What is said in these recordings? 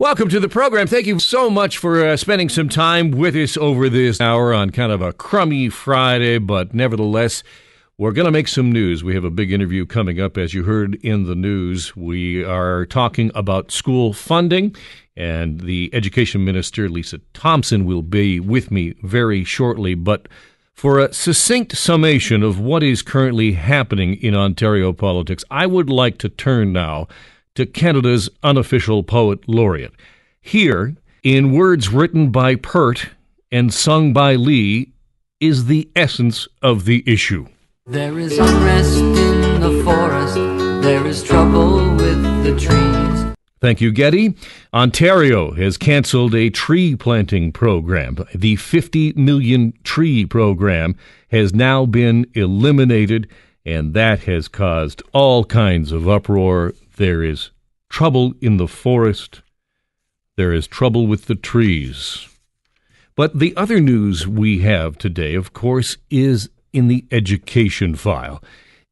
Welcome to the program. Thank you so much for uh, spending some time with us over this hour on kind of a crummy Friday, but nevertheless, we're going to make some news. We have a big interview coming up, as you heard in the news. We are talking about school funding, and the education minister, Lisa Thompson, will be with me very shortly. But for a succinct summation of what is currently happening in Ontario politics, I would like to turn now to Canada's unofficial poet laureate. Here, in words written by Peart and sung by Lee, is the essence of the issue. There is unrest in the forest, there is trouble with the trees. Thank you, Geddy. Ontario has canceled a tree planting program. The 50 million tree program has now been eliminated, and that has caused all kinds of uproar. There is trouble in the forest. There is trouble with the trees. But the other news we have today, of course, is in the education file.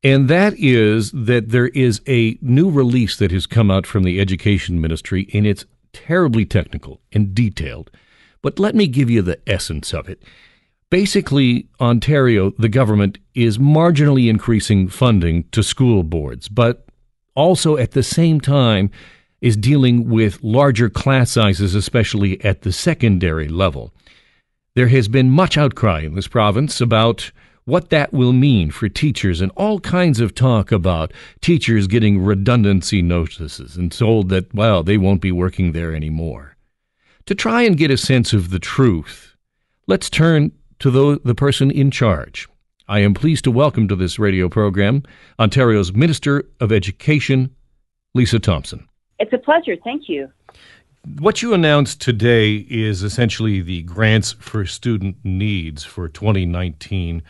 And that is that there is a new release that has come out from the education ministry, and it's terribly technical and detailed. But let me give you the essence of it. Basically, Ontario, the government, is marginally increasing funding to school boards, but also at the same time is dealing with larger class sizes, especially at the secondary level. There has been much outcry in this province about what that will mean for teachers and all kinds of talk about teachers getting redundancy notices and told that, well, they won't be working there anymore. To try and get a sense of the truth, let's turn to the, the person in charge. I am pleased to welcome to this radio program Ontario's Minister of Education, Lisa Thompson. It's a pleasure. Thank you. What you announced today is essentially the grants for student needs for 2019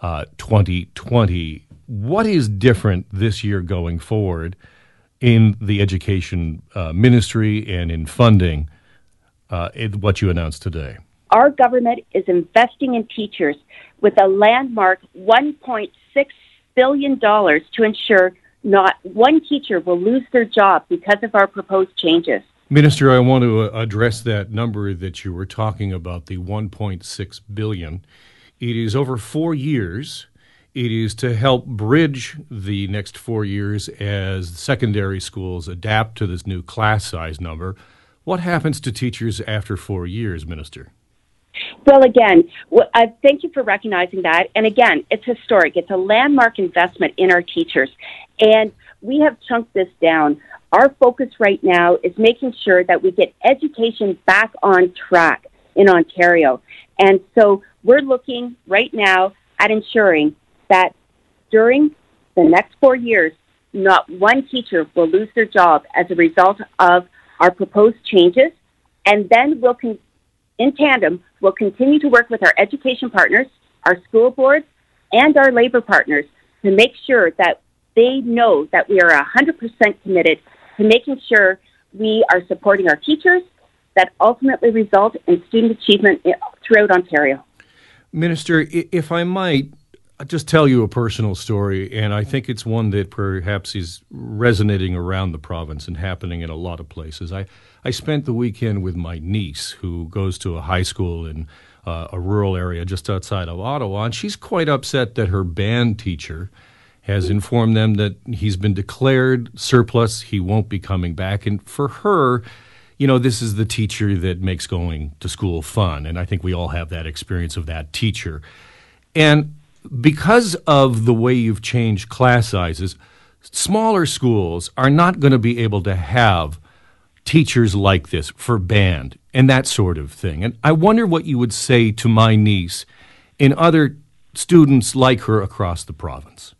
uh, 2020. What is different this year going forward in the education uh, ministry and in funding uh, in what you announced today? Our government is investing in teachers with a landmark $1.6 billion to ensure not one teacher will lose their job because of our proposed changes. Minister, I want to uh, address that number that you were talking about, the 1.6 billion. It is over 4 years. It is to help bridge the next 4 years as secondary schools adapt to this new class size number. What happens to teachers after 4 years, minister? Well, again, thank you for recognizing that. And again, it's historic. It's a landmark investment in our teachers. And we have chunked this down. Our focus right now is making sure that we get education back on track in Ontario. And so we're looking right now at ensuring that during the next four years, not one teacher will lose their job as a result of our proposed changes. And then we'll in tandem, we'll continue to work with our education partners, our school boards, and our labor partners to make sure that they know that we are 100% committed to making sure we are supporting our teachers that ultimately result in student achievement throughout Ontario. Minister, if I might, I'll just tell you a personal story, and I think it's one that perhaps is resonating around the province and happening in a lot of places. I, I spent the weekend with my niece, who goes to a high school in uh, a rural area just outside of Ottawa, and she's quite upset that her band teacher has informed them that he's been declared surplus. He won't be coming back. And for her, you know, this is the teacher that makes going to school fun. And I think we all have that experience of that teacher. And because of the way you've changed class sizes, smaller schools are not going to be able to have teachers like this for band and that sort of thing. And I wonder what you would say to my niece and other students like her across the province.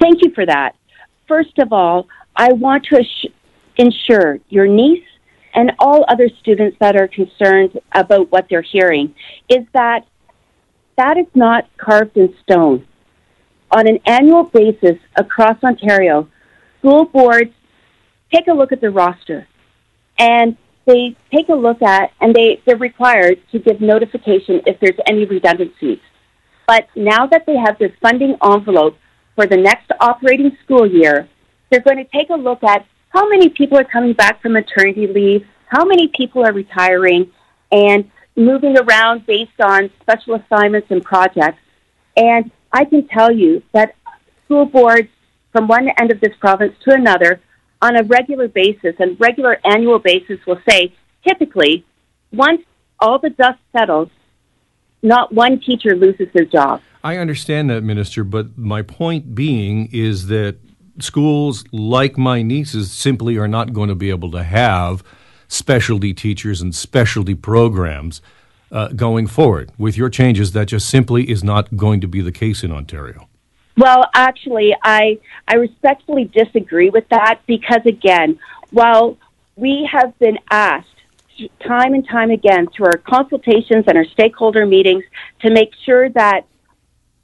Thank you for that. First of all, I want to ensure your niece and all other students that are concerned about what they're hearing is that that is not carved in stone. On an annual basis across Ontario, school boards take a look at the roster and they take a look at and they, they're required to give notification if there's any redundancies. But now that they have this funding envelope for the next operating school year, they're going to take a look at how many people are coming back from maternity leave, how many people are retiring and moving around based on special assignments and projects. And I can tell you that school boards from one end of this province to another on a regular basis and regular annual basis will say typically once all the dust settles, not one teacher loses their job. I understand that, Minister, but my point being is that schools like my nieces simply are not going to be able to have specialty teachers and specialty programs uh, going forward. With your changes, that just simply is not going to be the case in Ontario. Well, actually, I I respectfully disagree with that because again, while we have been asked time and time again through our consultations and our stakeholder meetings to make sure that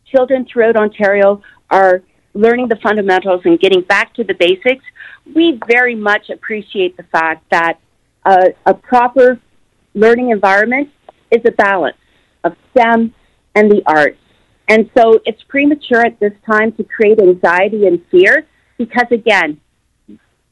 children throughout Ontario are learning the fundamentals and getting back to the basics, we very much appreciate the fact that a, a proper learning environment is a balance of STEM and the arts. And so it's premature at this time to create anxiety and fear because, again,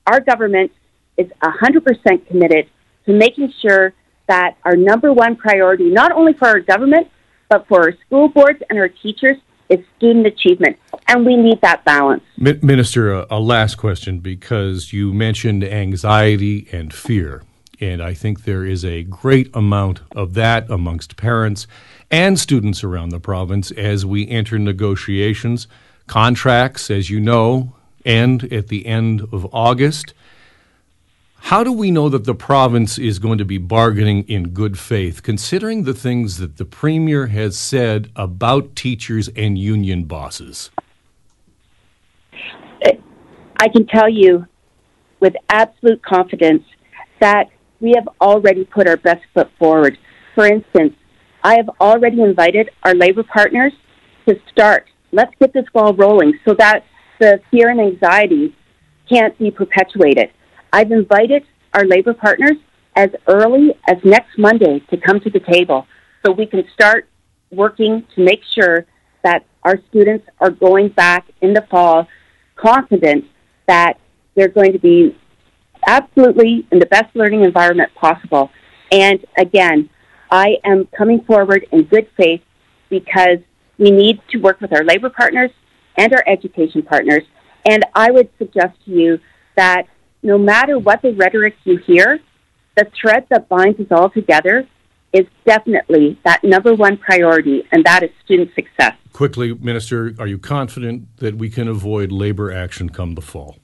our government is 100% committed to making sure that our number one priority, not only for our government, but for our school boards and our teachers, is student achievement. And we need that balance. Minister, a, a last question because you mentioned anxiety and fear. And I think there is a great amount of that amongst parents and students around the province as we enter negotiations. Contracts, as you know, end at the end of August. How do we know that the province is going to be bargaining in good faith, considering the things that the Premier has said about teachers and union bosses? I can tell you with absolute confidence that we have already put our best foot forward. For instance, I have already invited our labor partners to start. Let's get this ball rolling so that the fear and anxiety can't be perpetuated. I've invited our labor partners as early as next Monday to come to the table so we can start working to make sure that our students are going back in the fall confident that they're going to be absolutely in the best learning environment possible. And again, I am coming forward in good faith because we need to work with our labor partners and our education partners. And I would suggest to you that no matter what the rhetoric you hear, the thread that binds us all together is definitely that number one priority, and that is student success. Quickly, Minister, are you confident that we can avoid labor action come the fall?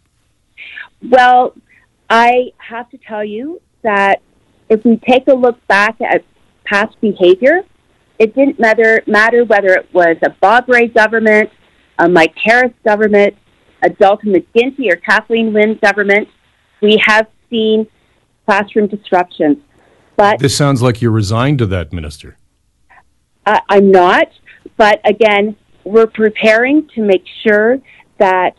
Well, I have to tell you that if we take a look back at past behavior, it didn't matter, matter whether it was a Bob Rae government, a Mike Harris government, a Dalton McGuinty or Kathleen Wynne government. We have seen classroom disruptions. But this sounds like you're resigned to that, Minister. Uh, I'm not, but again, we're preparing to make sure that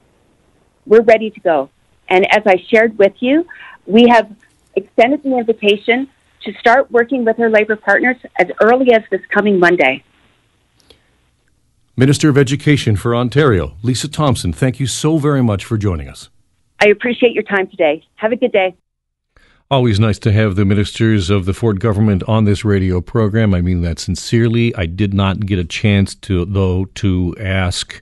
we're ready to go. And as I shared with you, we have extended the invitation to start working with our labor partners as early as this coming Monday. Minister of Education for Ontario, Lisa Thompson, thank you so very much for joining us. I appreciate your time today. Have a good day. Always nice to have the ministers of the Ford government on this radio program. I mean that sincerely. I did not get a chance to, though, to ask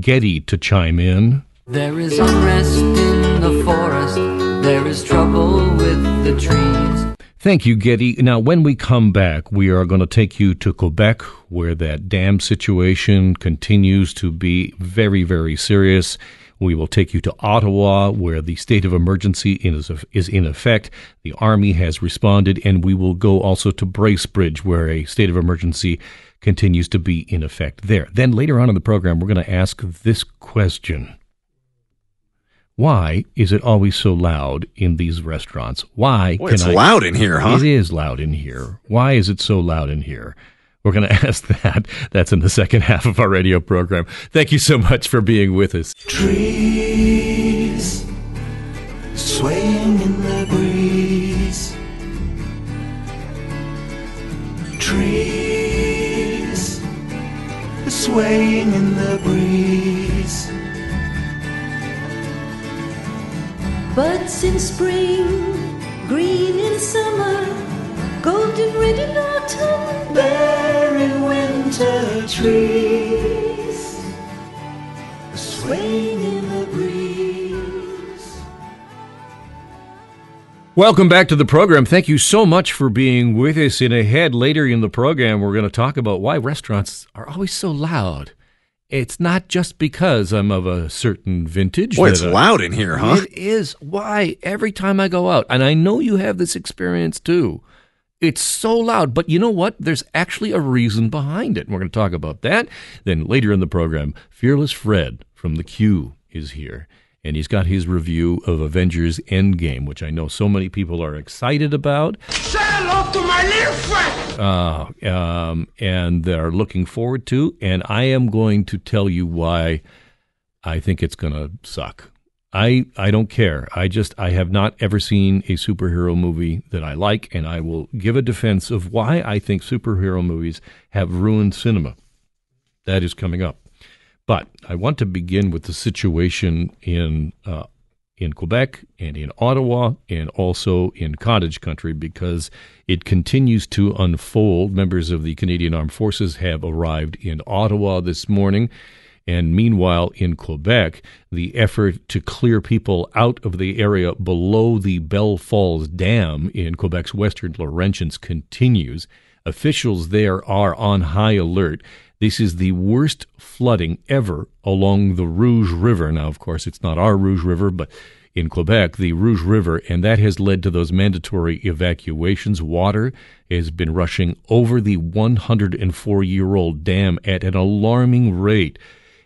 Geddy to chime in. There is unrest in the forest. There is trouble with the trees. Thank you, Geddy. Now, when we come back, we are going to take you to Quebec, where that dam situation continues to be very, very serious. We will take you to Ottawa, where the state of emergency is, is in effect. The Army has responded, and we will go also to Bracebridge, where a state of emergency continues to be in effect there. Then later on in the program, we're going to ask this question. Why is it always so loud in these restaurants? Why Boy, it's I, loud in here, huh? It is loud in here. Why is it so loud in here? We're going to ask that. That's in the second half of our radio program. Thank you so much for being with us. Trees swaying in the breeze. Trees swaying in the breeze. Buds in spring, green in summer, golden red in autumn, There in winter trees, swaying in the breeze. Welcome back to the program. Thank you so much for being with us. In ahead later in the program, we're going to talk about why restaurants are always so loud. It's not just because I'm of a certain vintage. Boy, that it's I- loud in here, huh? It is. Why? Every time I go out, and I know you have this experience too. It's so loud, but you know what? There's actually a reason behind it. And we're going to talk about that. Then later in the program, Fearless Fred from The Q is here. And he's got his review of Avengers Endgame, which I know so many people are excited about. Say uh, um, and they're looking forward to. And I am going to tell you why I think it's going to suck. I I don't care. I just I have not ever seen a superhero movie that I like, and I will give a defense of why I think superhero movies have ruined cinema. That is coming up. But I want to begin with the situation in uh, in Quebec and in Ottawa and also in cottage country because it continues to unfold. Members of the Canadian Armed Forces have arrived in Ottawa this morning. And meanwhile, in Quebec, the effort to clear people out of the area below the Bell Falls Dam in Quebec's western Laurentians continues. Officials there are on high alert. This is the worst flooding ever along the Rouge River. Now, of course, it's not our Rouge River, but in Quebec, the Rouge River, and that has led to those mandatory evacuations. Water has been rushing over the 104 year old dam at an alarming rate.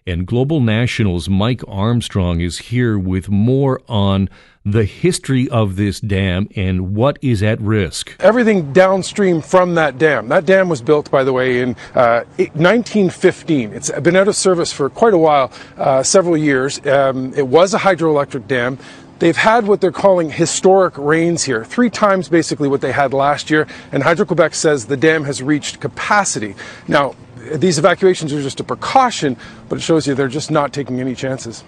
And Global Nationals Mike Armstrong is here with more on the history of this dam and what is at risk. everything downstream from that dam. That dam was built, by the way, in uh, 1915. It's been out of service for quite a while, uh, several years. Um, it was a hydroelectric dam. They've had what they're calling historic rains here, three times basically what they had last year, and Hydro Quebec says the dam has reached capacity. Now, these evacuations are just a precaution, but it shows you they're just not taking any chances.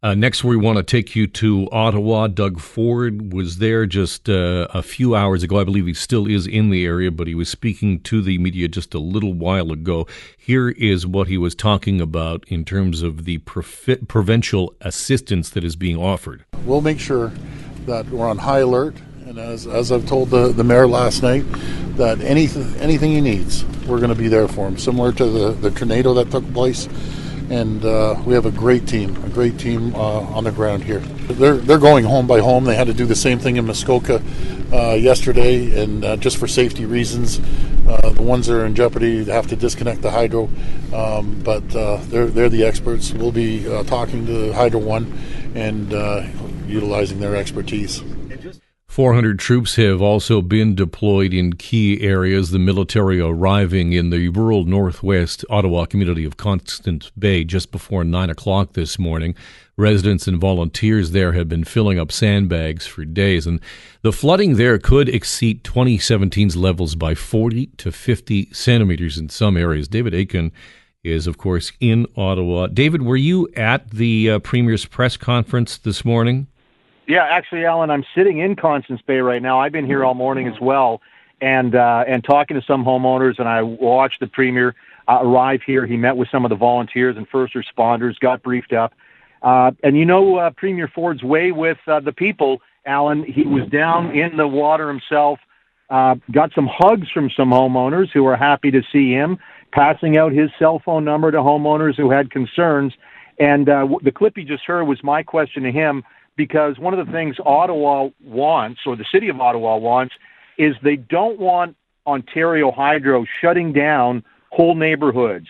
Uh, next, we want to take you to Ottawa. Doug Ford was there just uh, a few hours ago. I believe he still is in the area, but he was speaking to the media just a little while ago. Here is what he was talking about in terms of the provincial assistance that is being offered. we'll make sure that we're on high alert. And as, as I've told the, the mayor last night, that anything anything he needs, we're going to be there for him. Similar to the, the tornado that took place, and uh, we have a great team, a great team uh, on the ground here. They're they're going home by home. They had to do the same thing in Muskoka uh, yesterday, and uh, just for safety reasons, uh, the ones that are in jeopardy have to disconnect the hydro. Um, but uh, they're they're the experts. We'll be talking to Hydro One and utilizing their expertise. 400 troops have also been deployed in key areas, the military arriving in the rural northwest Ottawa community of Constance Bay just before 9 o'clock this morning. Residents and volunteers there have been filling up sandbags for days, and the flooding there could exceed 2017's levels by 40 to 50 centimeters in some areas. David Akin is, of course, in Ottawa. David, were you at the uh, Premier's press conference this morning? Yeah, actually, Alan, I'm sitting in Constance Bay right now. I've been here all morning as well, and uh, and talking to some homeowners, and I watched the premier uh, arrive here. He met with some of the volunteers and first responders, got briefed up, uh, and you know, uh, Premier Ford's way with uh, the people. Alan, he was down in the water himself. Uh, got some hugs from some homeowners who were happy to see him, passing out his cell phone number to homeowners who had concerns. And uh, the clip you just heard was my question to him because one of the things Ottawa wants, or the city of Ottawa wants, is they don't want Ontario Hydro shutting down whole neighborhoods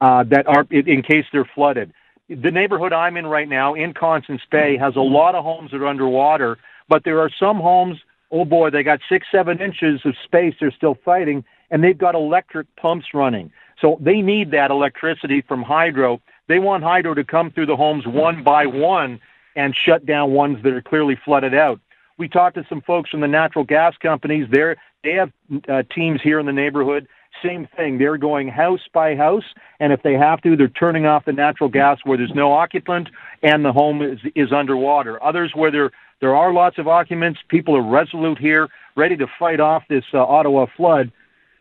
uh, that are in, case they're flooded. The neighborhood I'm in right now, in Constance Bay, has a lot of homes that are underwater, but there are some homes. Oh boy, they got six, seven inches of space. They're still fighting, and they've got electric pumps running. So they need that electricity from hydro. They want hydro to come through the homes one by one and shut down ones that are clearly flooded out. We talked to some folks from the natural gas companies. They're, they have uh, teams here in the neighborhood. Same thing. They're going house by house, and if they have to, they're turning off the natural gas where there's no occupant and the home is, is underwater. Others where they're There are lots of occupants. People are resolute here, ready to fight off this uh, Ottawa flood.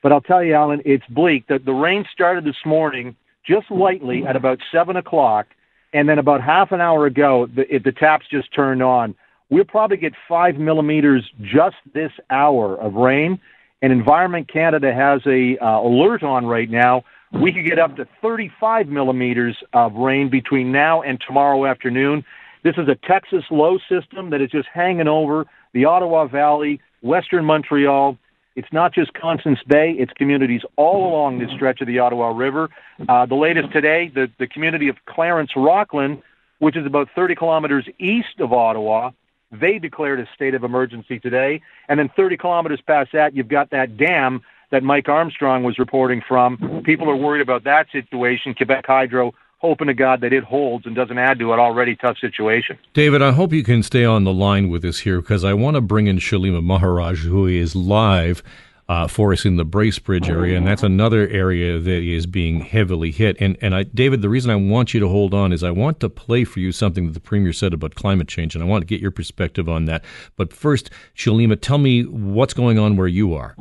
But I'll tell you, Alan, it's bleak. The, the rain started this morning just lightly at about 7 o'clock, and then about half an hour ago, the, it, the taps just turned on. We'll probably get 5 millimeters just this hour of rain, and Environment Canada has a uh, alert on right now. We could get up to 35 millimeters of rain between now and tomorrow afternoon. This is a Texas low system that is just hanging over the Ottawa Valley, western Montreal. It's not just Constance Bay, it's communities all along this stretch of the Ottawa River. Uh, the latest today, the, the community of Clarence Rockland, which is about 30 kilometers east of Ottawa, they declared a state of emergency today. And then 30 kilometers past that, you've got that dam that Mike Armstrong was reporting from. People are worried about that situation. Quebec Hydro hoping to God that it holds and doesn't add to an already tough situation. David, I hope you can stay on the line with us here because I want to bring in Shalima Maharaj, who is live uh, for us in the Bracebridge area, and that's another area that is being heavily hit. And and I, David, the reason I want you to hold on is I want to play for you something that the premier said about climate change, and I want to get your perspective on that. But first, Shalima, tell me what's going on where you are.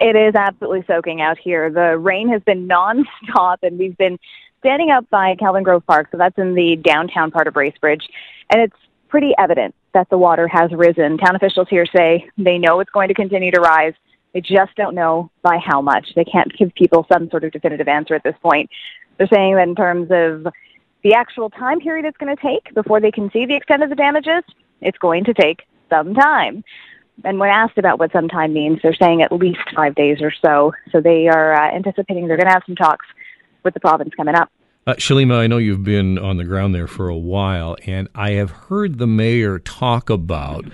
It is absolutely soaking out here. The rain has been nonstop, and we've been standing up by Kelvin Grove Park, so that's in the downtown part of Bracebridge, and it's pretty evident that the water has risen. Town officials here say they know it's going to continue to rise. They just don't know by how much. They can't give people some sort of definitive answer at this point. They're saying that in terms of the actual time period it's going to take before they can see the extent of the damages, it's going to take some time. And when asked about what some time means, they're saying at least five days or so. So they are uh, anticipating they're going to have some talks with the province coming up. Uh, Shalima, I know you've been on the ground there for a while, and I have heard the mayor talk about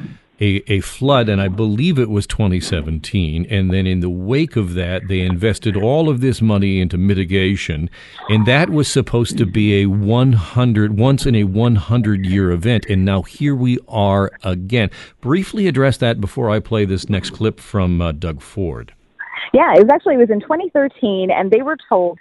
a, a flood, and I believe it was 2017. And then in the wake of that, they invested all of this money into mitigation, and that was supposed to be a 100 once in a 100 year event. And now here we are again. Briefly address that before I play this next clip from uh, Doug Ford. Yeah, it was actually it was in 2013, and they were told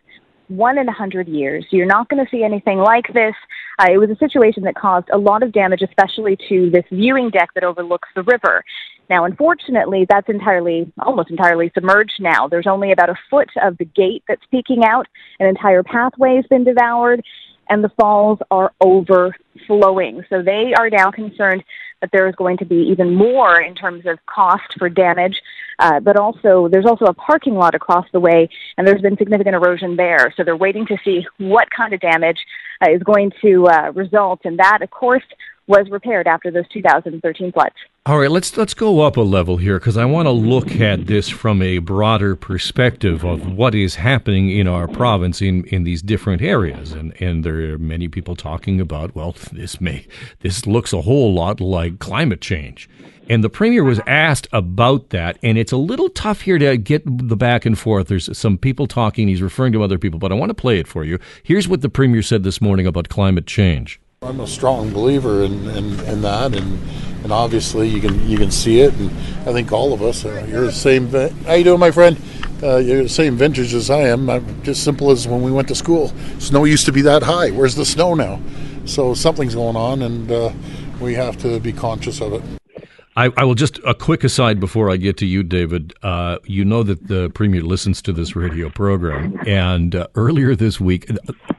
one in a hundred years. You're not going to see anything like this. Uh, it was a situation that caused a lot of damage, especially to this viewing deck that overlooks the river. Now, unfortunately, that's entirely, almost entirely submerged now. There's only about a foot of the gate that's peeking out. An entire pathway has been devoured, and the falls are overflowing. So they are now concerned there is going to be even more in terms of cost for damage. Uh, but also, there's also a parking lot across the way, and there's been significant erosion there. So they're waiting to see what kind of damage uh, is going to uh, result. And that, of course, was repaired after those 2013 floods. All right, let's let's go up a level here because I want to look at this from a broader perspective of what is happening in our province in, in these different areas, and and there are many people talking about well, this may this looks a whole lot like climate change, and the premier was asked about that, and it's a little tough here to get the back and forth. There's some people talking, he's referring to other people, but I want to play it for you. Here's what the premier said this morning about climate change. I'm a strong believer in, in, in, that, and and obviously you can you can see it, and I think all of us. Uh, you're the same. How you doing, my friend? Uh, you're the same vintage as I am. I'm just simple as when we went to school. Snow used to be that high. Where's the snow now? So something's going on, and uh, we have to be conscious of it. I, I, will just a quick aside before I get to you, David. Uh, you know that the premier listens to this radio program, and uh, earlier this week,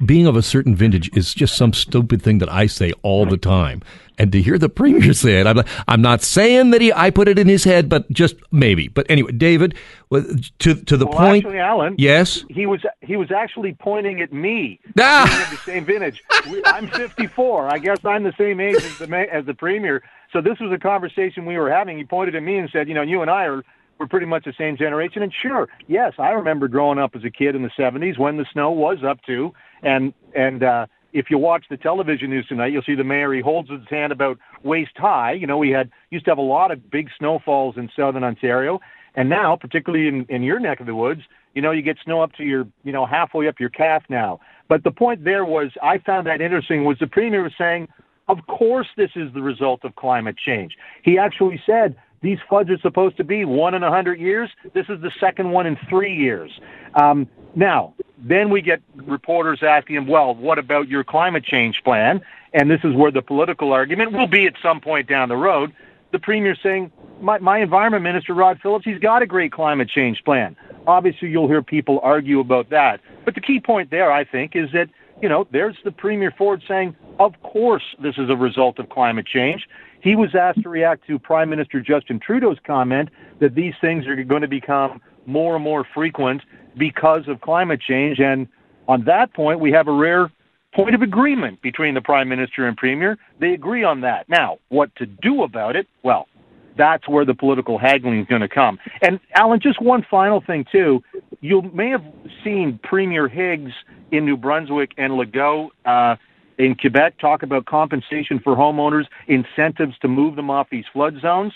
being of a certain vintage is just some stupid thing that I say all the time. And to hear the premier say it, I'm, I'm not saying that he I put it in his head, but just maybe. But anyway, David, to to the well, point. Actually, Alan. Yes. He was he was actually pointing at me. Ah. the same vintage. I'm 54. I guess I'm the same age as the as the premier. So this was a conversation we were having. He pointed at me and said, "You know, you and I are." We're pretty much the same generation, and sure, yes, I remember growing up as a kid in the '70s when the snow was up to, and and uh, if you watch the television news tonight, you'll see the mayor. He holds his hand about waist high. You know, we had used to have a lot of big snowfalls in southern Ontario, and now, particularly in, in your neck of the woods, you know, you get snow up to your, you know, halfway up your calf now. But the point there was, I found that interesting, was the premier was saying, of course this is the result of climate change. He actually said these floods are supposed to be one in a hundred years. This is the second one in three years. Um, now, then we get reporters asking him, well, what about your climate change plan? And this is where the political argument will be at some point down the road. The premier saying, my, my environment minister, Rod Phillips, he's got a great climate change plan. Obviously, you'll hear people argue about that. But the key point there, I think, is that, you know, there's the Premier Ford saying, of course this is a result of climate change. He was asked to react to Prime Minister Justin Trudeau's comment that these things are going to become more and more frequent because of climate change. And on that point, we have a rare point of agreement between the Prime Minister and Premier. They agree on that. Now, what to do about it? Well, that's where the political haggling is going to come. And Alan, just one final thing too. You may have seen Premier Higgs in New Brunswick and Legault uh, in Quebec talk about compensation for homeowners, incentives to move them off these flood zones.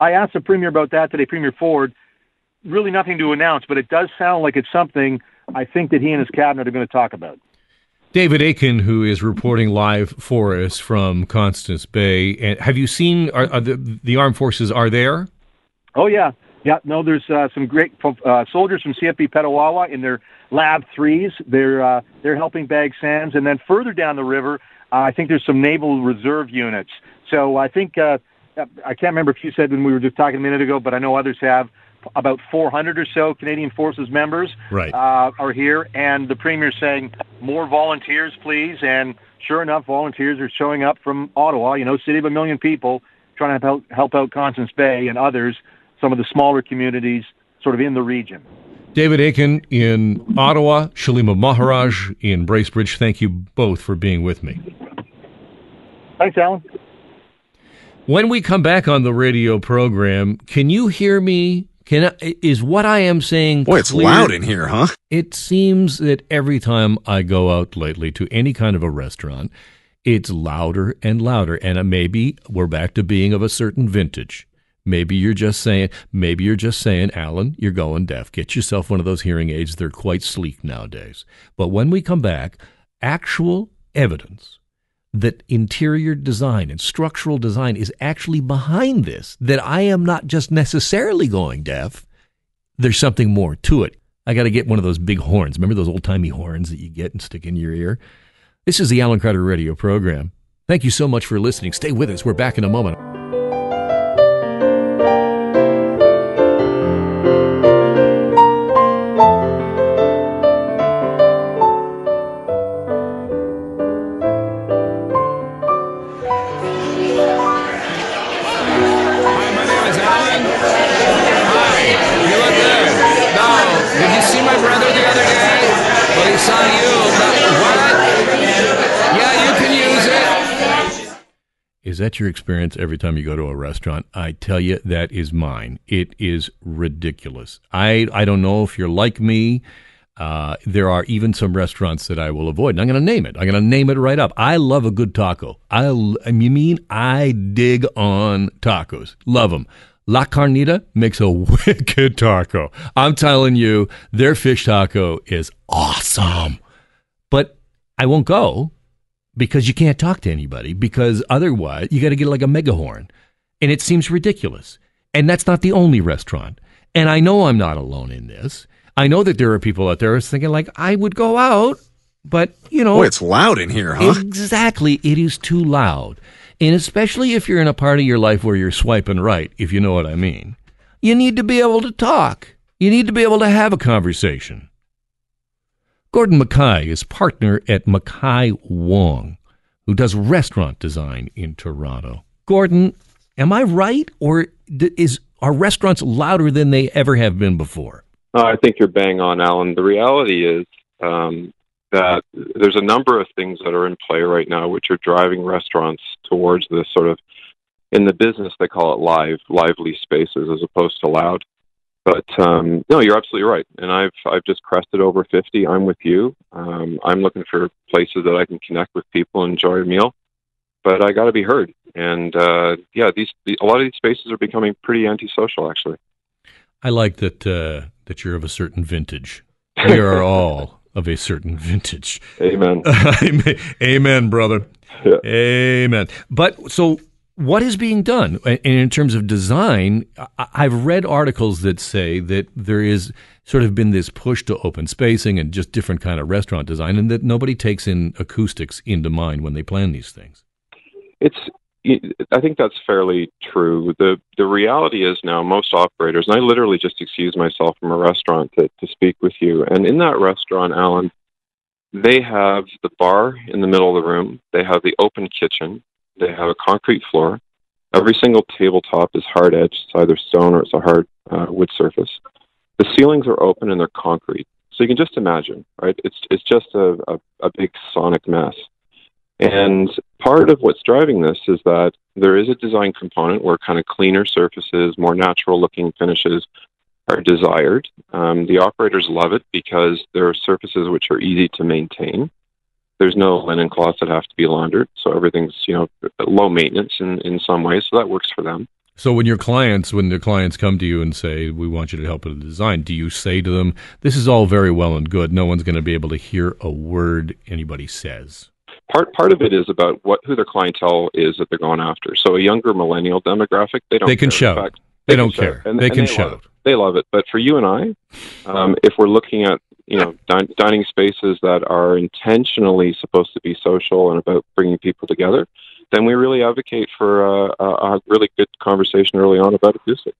I asked the Premier about that today, Premier Ford. Really nothing to announce, but it does sound like it's something I think that he and his cabinet are going to talk about. David Akin, who is reporting live for us from Constance Bay, and have you seen are, are the, the armed forces are there? Oh yeah, yeah. No, there's uh, some great uh, soldiers from CFB Petawawa in their LAV Threes. They're uh, they're helping bag sands, and then further down the river, uh, I think there's some Naval Reserve units. So I think uh, I can't remember if you said when we were just talking a minute ago, but I know others have about 400 or so Canadian Forces members right. uh, are here, and the Premier saying more volunteers, please. And sure enough, volunteers are showing up from Ottawa, you know, city of a million people, trying to help, help out Constance Bay and others, some of the smaller communities sort of in the region. David Akin in Ottawa, Shalima Maharaj in Bracebridge, thank you both for being with me. Thanks, Alan. When we come back on the radio program, can you hear me can I, is what I am saying? Boy, it's clear? loud in here, huh? It seems that every time I go out lately to any kind of a restaurant, it's louder and louder, and maybe we're back to being of a certain vintage. Maybe you're just saying, maybe you're just saying, Alan, you're going deaf. Get yourself one of those hearing aids. They're quite sleek nowadays. But when we come back, actual evidence that interior design and structural design is actually behind this, that I am not just necessarily going deaf. There's something more to it. I got to get one of those big horns. Remember those old timey horns that you get and stick in your ear? This is the Alan Carter Radio program. Thank you so much for listening. Stay with us. We're back in a moment. Is that your experience every time you go to a restaurant? I tell you, that is mine. It is ridiculous. I, I don't know if you're like me. Uh, there are even some restaurants that I will avoid. And I'm going to name it. I'm going to name it right up. I love a good taco. I, you mean I dig on tacos. Love them. La Carnita makes a wicked taco. I'm telling you, their fish taco is awesome. But I won't go because you can't talk to anybody because otherwise you got to get like a megahorn. And it seems ridiculous. And that's not the only restaurant. And I know I'm not alone in this. I know that there are people out there thinking like I would go out, but you know, Boy, it's loud in here, huh? Exactly, it is too loud. And especially if you're in a part of your life where you're swiping right, if you know what I mean. You need to be able to talk. You need to be able to have a conversation. Gordon Mackay is partner at Mackay Wong, who does restaurant design in Toronto. Gordon, am I right, or is are restaurants louder than they ever have been before? Uh, I think you're bang on, Alan. The reality is um, that there's a number of things that are in play right now, which are driving restaurants towards this sort of in the business they call it live, lively spaces as opposed to loud. But um, no, you're absolutely right. And I've I've just crested over 50. I'm with you. Um, I'm looking for places that I can connect with people, and enjoy a meal. But I got to be heard. And uh, yeah, these the, a lot of these spaces are becoming pretty antisocial, actually. I like that uh, that you're of a certain vintage. We are all of a certain vintage. Amen. Amen, brother. Yeah. Amen. But so what is being done? And in terms of design, I've read articles that say that there is sort of been this push to open spacing and just different kind of restaurant design, and that nobody takes in acoustics into mind when they plan these things. It's I think that's fairly true. The the reality is now most operators, and I literally just excused myself from a restaurant to, to speak with you. And in that restaurant, Alan, they have the bar in the middle of the room. They have the open kitchen. They have a concrete floor. Every single tabletop is hard edged. It's either stone or it's a hard uh, wood surface. The ceilings are open and they're concrete. So you can just imagine, right? It's it's just a, a, a big sonic mess. And part of what's driving this is that there is a design component where kind of cleaner surfaces, more natural looking finishes are desired. Um, the operators love it because there are surfaces which are easy to maintain. There's no linen cloths that have to be laundered, so everything's you know low maintenance in, in some ways. So that works for them. So when your clients, when the clients come to you and say, "We want you to help with the design," do you say to them, "This is all very well and good. No one's going to be able to hear a word anybody says." part part of it is about what who their clientele is that they're going after. So a younger millennial demographic, they don't. They can shout. Fact, they, they, don't care. And, they and can they shout. They love it. But for you and I, um, if we're looking at you know din- dining spaces that are intentionally supposed to be social and about bringing people together, then we really advocate for a, a really good conversation early on about acoustic.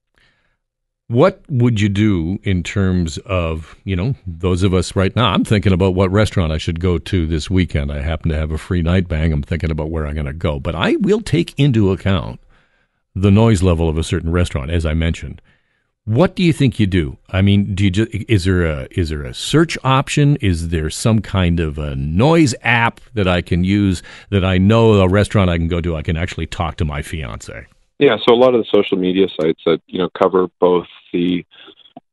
What would you do in terms of, you know, those of us right now? I'm thinking about what restaurant I should go to this weekend. I happen to have a free night bang. I'm thinking about where I'm going to go. But I will take into account the noise level of a certain restaurant, as I mentioned. What do you think you do? I mean, do you just, is there a is there a search option? Is there some kind of a noise app that I can use that I know a restaurant I can go to I can actually talk to my fiance? Yeah, so a lot of the social media sites that you know cover both the,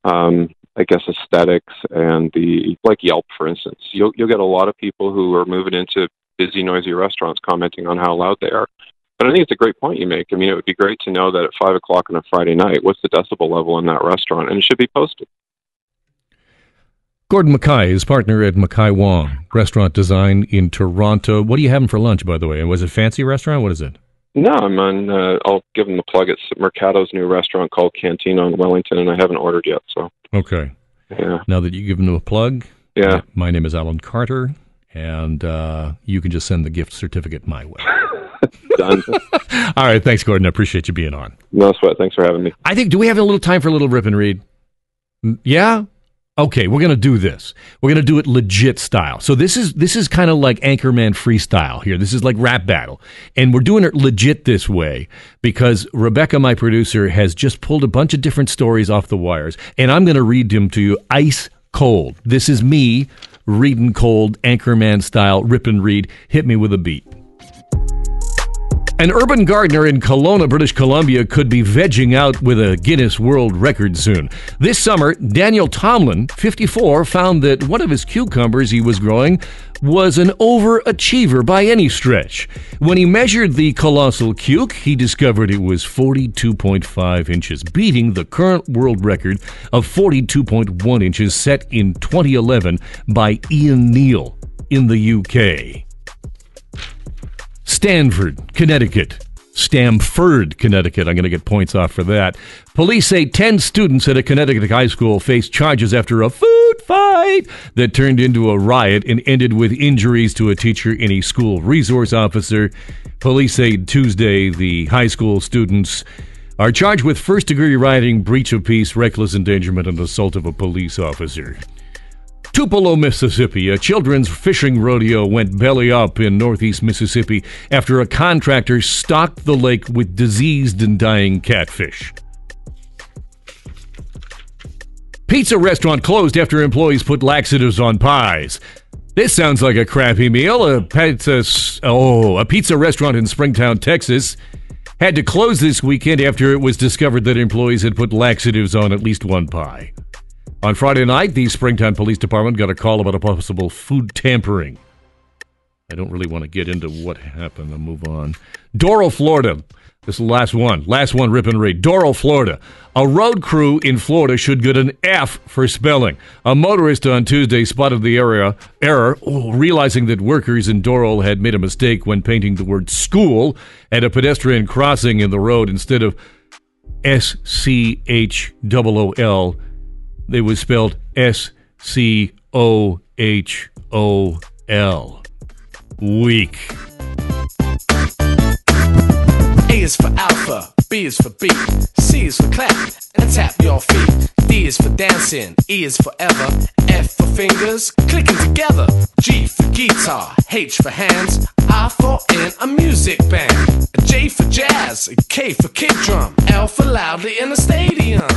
um, I guess, aesthetics and the like Yelp, for instance. You'll you'll get a lot of people who are moving into busy, noisy restaurants commenting on how loud they are. But I think it's a great point you make. I mean, it would be great to know that at five o'clock on a Friday night, what's the decibel level in that restaurant, and it should be posted. Gordon Mackay is partner at Mackay Wong Restaurant Design in Toronto. What are you having for lunch, by the way? And was it fancy restaurant? What is it? No, I'm on. Uh, I'll give them the plug. It's Mercatto's new restaurant called Cantina on Wellington, and I haven't ordered yet. So okay. Yeah. Now that you give them a plug. Yeah. My name is Alan Carter, and uh, you can just send the gift certificate my way. Done. All right. Thanks, Gordon. I appreciate you being on. No sweat. Thanks for having me. I think. Do we have a little time for a little rip and read? Mm, yeah okay, we're going to do this. We're going to do it legit style. So this is this is kind of like Anchorman freestyle here. This is like rap battle. And we're doing it legit this way because Rebecca, my producer, has just pulled a bunch of different stories off the wires and I'm going to read them to you ice cold. This is me reading cold Anchorman style rip and read. Hit me with a beat. An urban gardener in Kelowna, British Columbia, could be vegging out with a Guinness World Record soon. This summer, Daniel Tomlin, 54, found that one of his cucumbers he was growing was an overachiever by any stretch. When he measured the colossal cuke, he discovered it was 42.5 inches, beating the current world record of 42.1 inches set in 2011 by Ian Neale in the UK. Stanford, Connecticut. Stamford, Connecticut. I'm going to get points off for that. Police say 10 students at a Connecticut high school faced charges after a food fight that turned into a riot and ended with injuries to a teacher and a school resource officer. Police say Tuesday the high school students are charged with first degree rioting, breach of peace, reckless endangerment, and assault of a police officer. Tupelo, Mississippi. A children's fishing rodeo went belly up in northeast Mississippi after a contractor stocked the lake with diseased and dying catfish. Pizza restaurant closed after employees put laxatives on pies. This sounds like a crappy meal. A pizza, oh, a pizza restaurant in Springtown, Texas, had to close this weekend after it was discovered that employees had put laxatives on at least one pie. On Friday night, the Springtown Police Department got a call about a possible food tampering. I don't really want to get into what happened. I'll move on. Doral, Florida. This is the last one. Last one, rip and read. Doral, Florida. A road crew in Florida should get an F for spelling. A motorist on Tuesday spotted the area error, oh, realizing that workers in Doral had made a mistake when painting the word school at a pedestrian crossing in the road instead of S C H O O L. They was spelled S C O H O L. Weak. A is for alpha, B is for beat, C is for clap and tap your feet. D is for dancing, E is forever, F for fingers clicking together, G for guitar, H for hands, I for in a music band, J for jazz, K for kick drum, L for loudly in a stadium.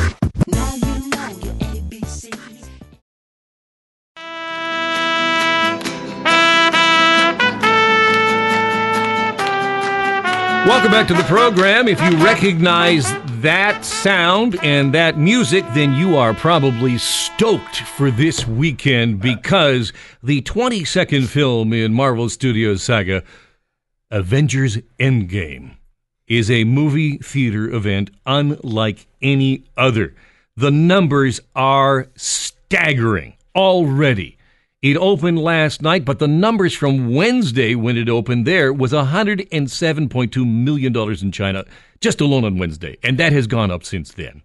Welcome back to the program. If you recognize that sound and that music, then you are probably stoked for this weekend because the 22nd film in Marvel Studios saga, Avengers Endgame, is a movie theater event unlike any other. The numbers are staggering already. It opened last night, but the numbers from Wednesday when it opened there was $107.2 million in China, just alone on Wednesday. And that has gone up since then.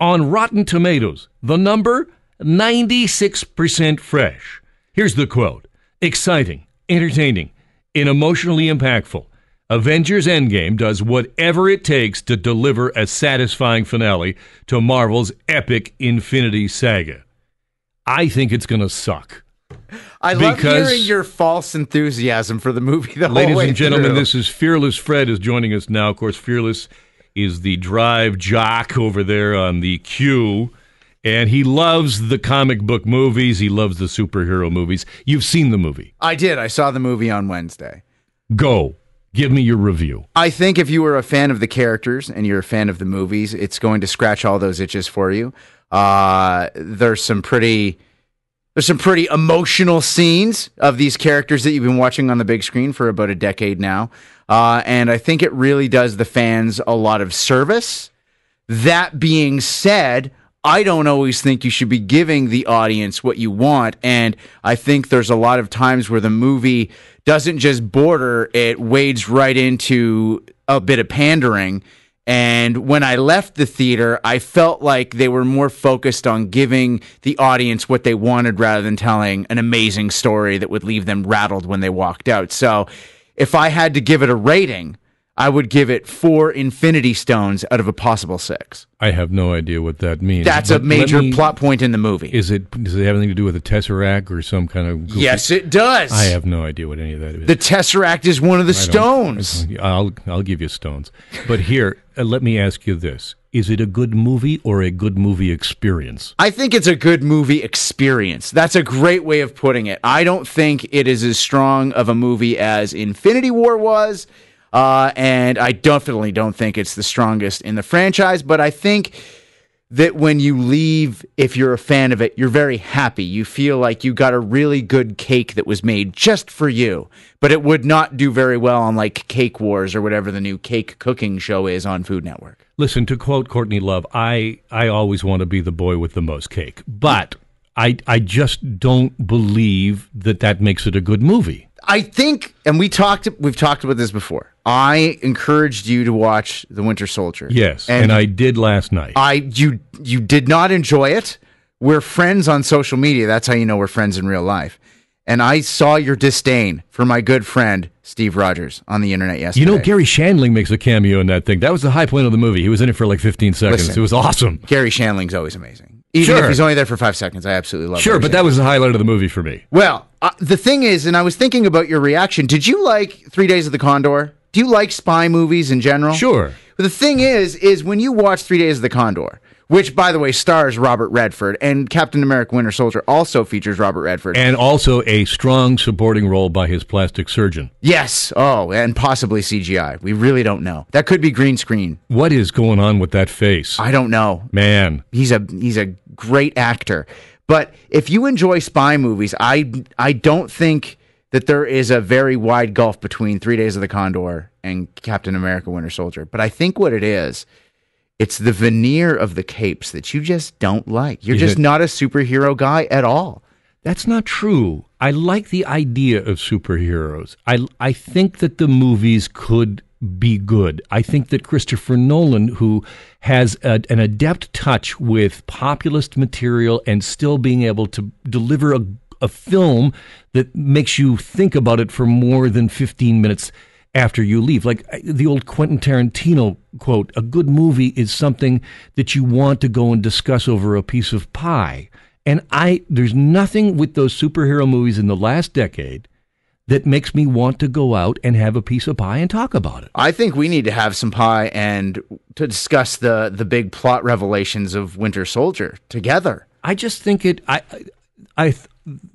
On Rotten Tomatoes, the number 96% fresh. Here's the quote exciting, entertaining, and emotionally impactful. Avengers Endgame does whatever it takes to deliver a satisfying finale to Marvel's epic Infinity Saga. I think it's going to suck. I love Because- hearing your false enthusiasm for the movie. The whole Ladies and gentlemen, through. this is Fearless Fred is joining us now. Of course, Fearless is the drive jock over there on the queue. And he loves the comic book movies. He loves the superhero movies. You've seen the movie. I did. I saw the movie on Wednesday. Go. Give me your review. I think if you were a fan of the characters and you're a fan of the movies, it's going to scratch all those itches for you. Uh, there's some pretty there's some pretty emotional scenes of these characters that you've been watching on the big screen for about a decade now, uh, and I think it really does the fans a lot of service. That being said, I don't always think you should be giving the audience what you want. And I think there's a lot of times where the movie doesn't just border, it wades right into a bit of pandering. And when I left the theater, I felt like they were more focused on giving the audience what they wanted rather than telling an amazing story that would leave them rattled when they walked out. So if I had to give it a rating, I would give it four Infinity Stones out of a possible six. I have no idea what that means. That's a But let major me- plot point in the movie. Is it? Does it have anything to do with the Tesseract or some kind of? goofy- Yes, it does. I have no idea what any of that is. The Tesseract is one of the I stones. I'll I'll give you stones. But here, uh, let me ask you this: Is it a good movie or a good movie experience? I think it's a good movie experience. That's a great way of putting it. I don't think it is as strong of a movie as Infinity War was. Uh, and I definitely don't think it's the strongest in the franchise, but I think that when you leave, if you're a fan of it, you're very happy. You feel like you got a really good cake that was made just for you, but it would not do very well on like Cake Wars or whatever the new cake cooking show is on Food Network. Listen, to quote Courtney Love, I I always want to be the boy with the most cake, but I I just don't believe that that makes it a good movie. I think, and we talked, we've talked about this before. I encouraged you to watch The Winter Soldier. Yes, and, I did last night. I you you did not enjoy it. We're friends on social media. That's how you know we're friends in real life. And I saw your disdain for my good friend Steve Rogers on the internet yesterday. You know, Garry Shandling makes a cameo in that thing. That was the high point of the movie. He was in it for like 15 seconds. Listen, it was awesome. Garry Shandling's always amazing. Even Sure. if he's only there for five seconds, I absolutely love. It. Sure, but that was the highlight of the movie for me. Well, uh, the thing is, and I was thinking about your reaction. Did you like Three Days of the Condor? Do you like spy movies in general? Sure. But the thing is, is when you watch Three Days of the Condor, which, by the way, stars Robert Redford, and Captain America: Winter Soldier also features Robert Redford. And also a strong supporting role by his plastic surgeon. yes, oh, and possibly CGI. We really don't know. That could be green screen. What is going on with that face? I don't know. Man. He's a he's a great actor. But if you enjoy spy movies, I I don't think that there is a very wide gulf between Three Days of the Condor and Captain America: Winter Soldier. But I think what it is, it's the veneer of the capes that you just don't like. You're Is just it- not a superhero guy at all. That's not true. I like the idea of superheroes. I I think that the movies could be good. I think that Christopher Nolan, who has a, an adept touch with populist material and still being able to deliver a, a film that makes you think about it for more than 15 minutes after you leave. Like the old Quentin Tarantino quote, a good movie is something that you want to go and discuss over a piece of pie. And I there's nothing with those superhero movies in the last decade that makes me want to go out and have a piece of pie and talk about it. I think we need to have some pie and to discuss the the big plot revelations of Winter Soldier together. I just think it I I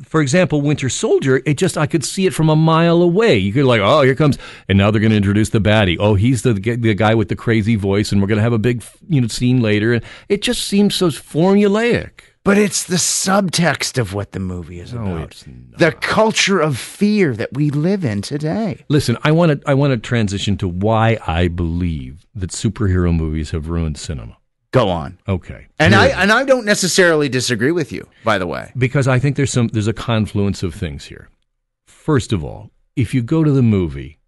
for example, Winter Soldier, it just I could see it from a mile away. You could like, oh, here comes, and now they're going to introduce the baddie. Oh, he's the the guy with the crazy voice, and we're going to have a big you know scene later. And it just seems so formulaic. But it's the subtext of what the movie is about. The culture of fear that we live in today. Listen, I want to I want to transition to why I believe that superhero movies have ruined cinema. Go on. Okay. And I and I don't necessarily disagree with you, by the way. because I think there's some there's a confluence of things here. First of all, if you go to the movie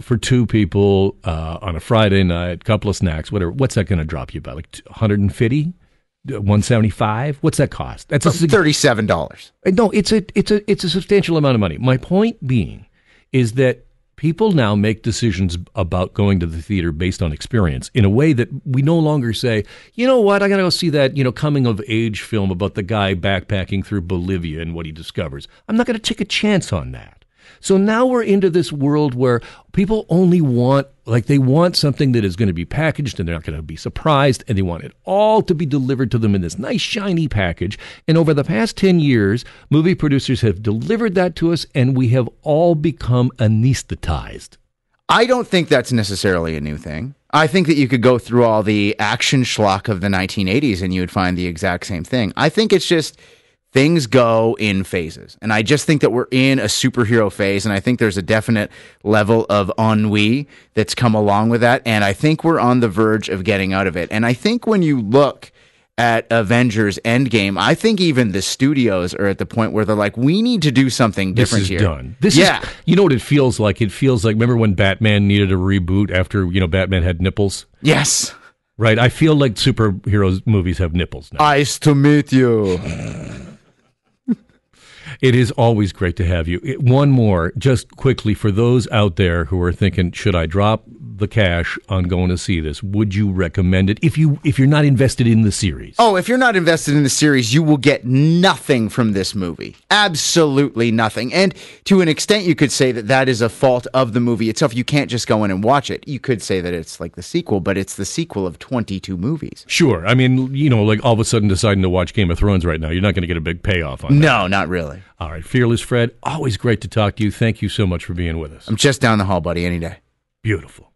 for two people uh, on a Friday night, couple of snacks, whatever, what's that going to drop you about? Like 150, 175? What's that cost? That's a thirty-seven dollars. Uh, No, it's a it's a it's a substantial amount of money. My point being is that people now make decisions about going to the theater based on experience in a way that we no longer say, you know what, I got to go see that, you know, coming of age film about the guy backpacking through Bolivia and what he discovers. I'm not to take a chance on that. So now we're into this world where people only want, like, they want something that is going to be packaged and they're not going to be surprised and they want it all to be delivered to them in this nice, shiny package. And over the past 10 years, movie producers have delivered that to us and we have all become anesthetized. I don't think that's necessarily a new thing. I think that you could go through all the action schlock of the 1980s and you would find the exact same thing. I think it's just things go in phases. And I just think that we're in a superhero phase. And I think there's a definite level of ennui that's come along with that. And I think we're on the verge of getting out of it. And I think when you look at Avengers Endgame, I think even the studios are at the point where they're like, we need to do something This different is here. done. This yeah. is, you know what it feels like? It feels like, remember when Batman needed a reboot after, you know, Batman had nipples? Yes. Right. I feel like superheroes movies have nipples now. Nice to meet you. It is always great to have you. One more, just quickly, for those out there who are thinking, should I drop the cash on going to see this? Would you recommend it if you if you're not invested in the series? Oh, if you're not invested in the series, you will get nothing from this movie. Absolutely nothing. And to an extent, you could say that that is a fault of the movie itself. You can't just go in and watch it. You could say that it's like the sequel, but it's the sequel of 22 movies. Sure. I mean, you know, like all of a sudden deciding to watch Game of Thrones right now, you're not going to get a big payoff on that. No, not really. All right, Fearless Fred, always great to talk to you. Thank you so much for being with us. I'm just down the hall, buddy, any day. Beautiful.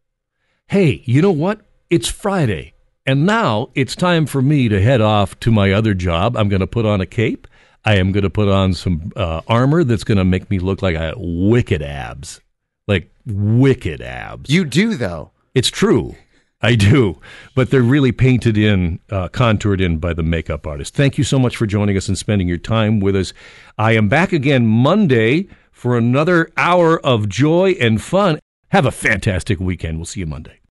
Hey, you know what? It's Friday, and now it's time for me to head off to my other job. I'm going to put on a cape. I am going to put on some uh, armor that's going to make me look like I have wicked abs. Like wicked abs. You do, though. It's true. I do. But they're really painted in, uh, contoured in by the makeup artist. Thank you so much for joining us and spending your time with us. I am back again Monday for another hour of joy and fun. Have a fantastic weekend. We'll see you Monday.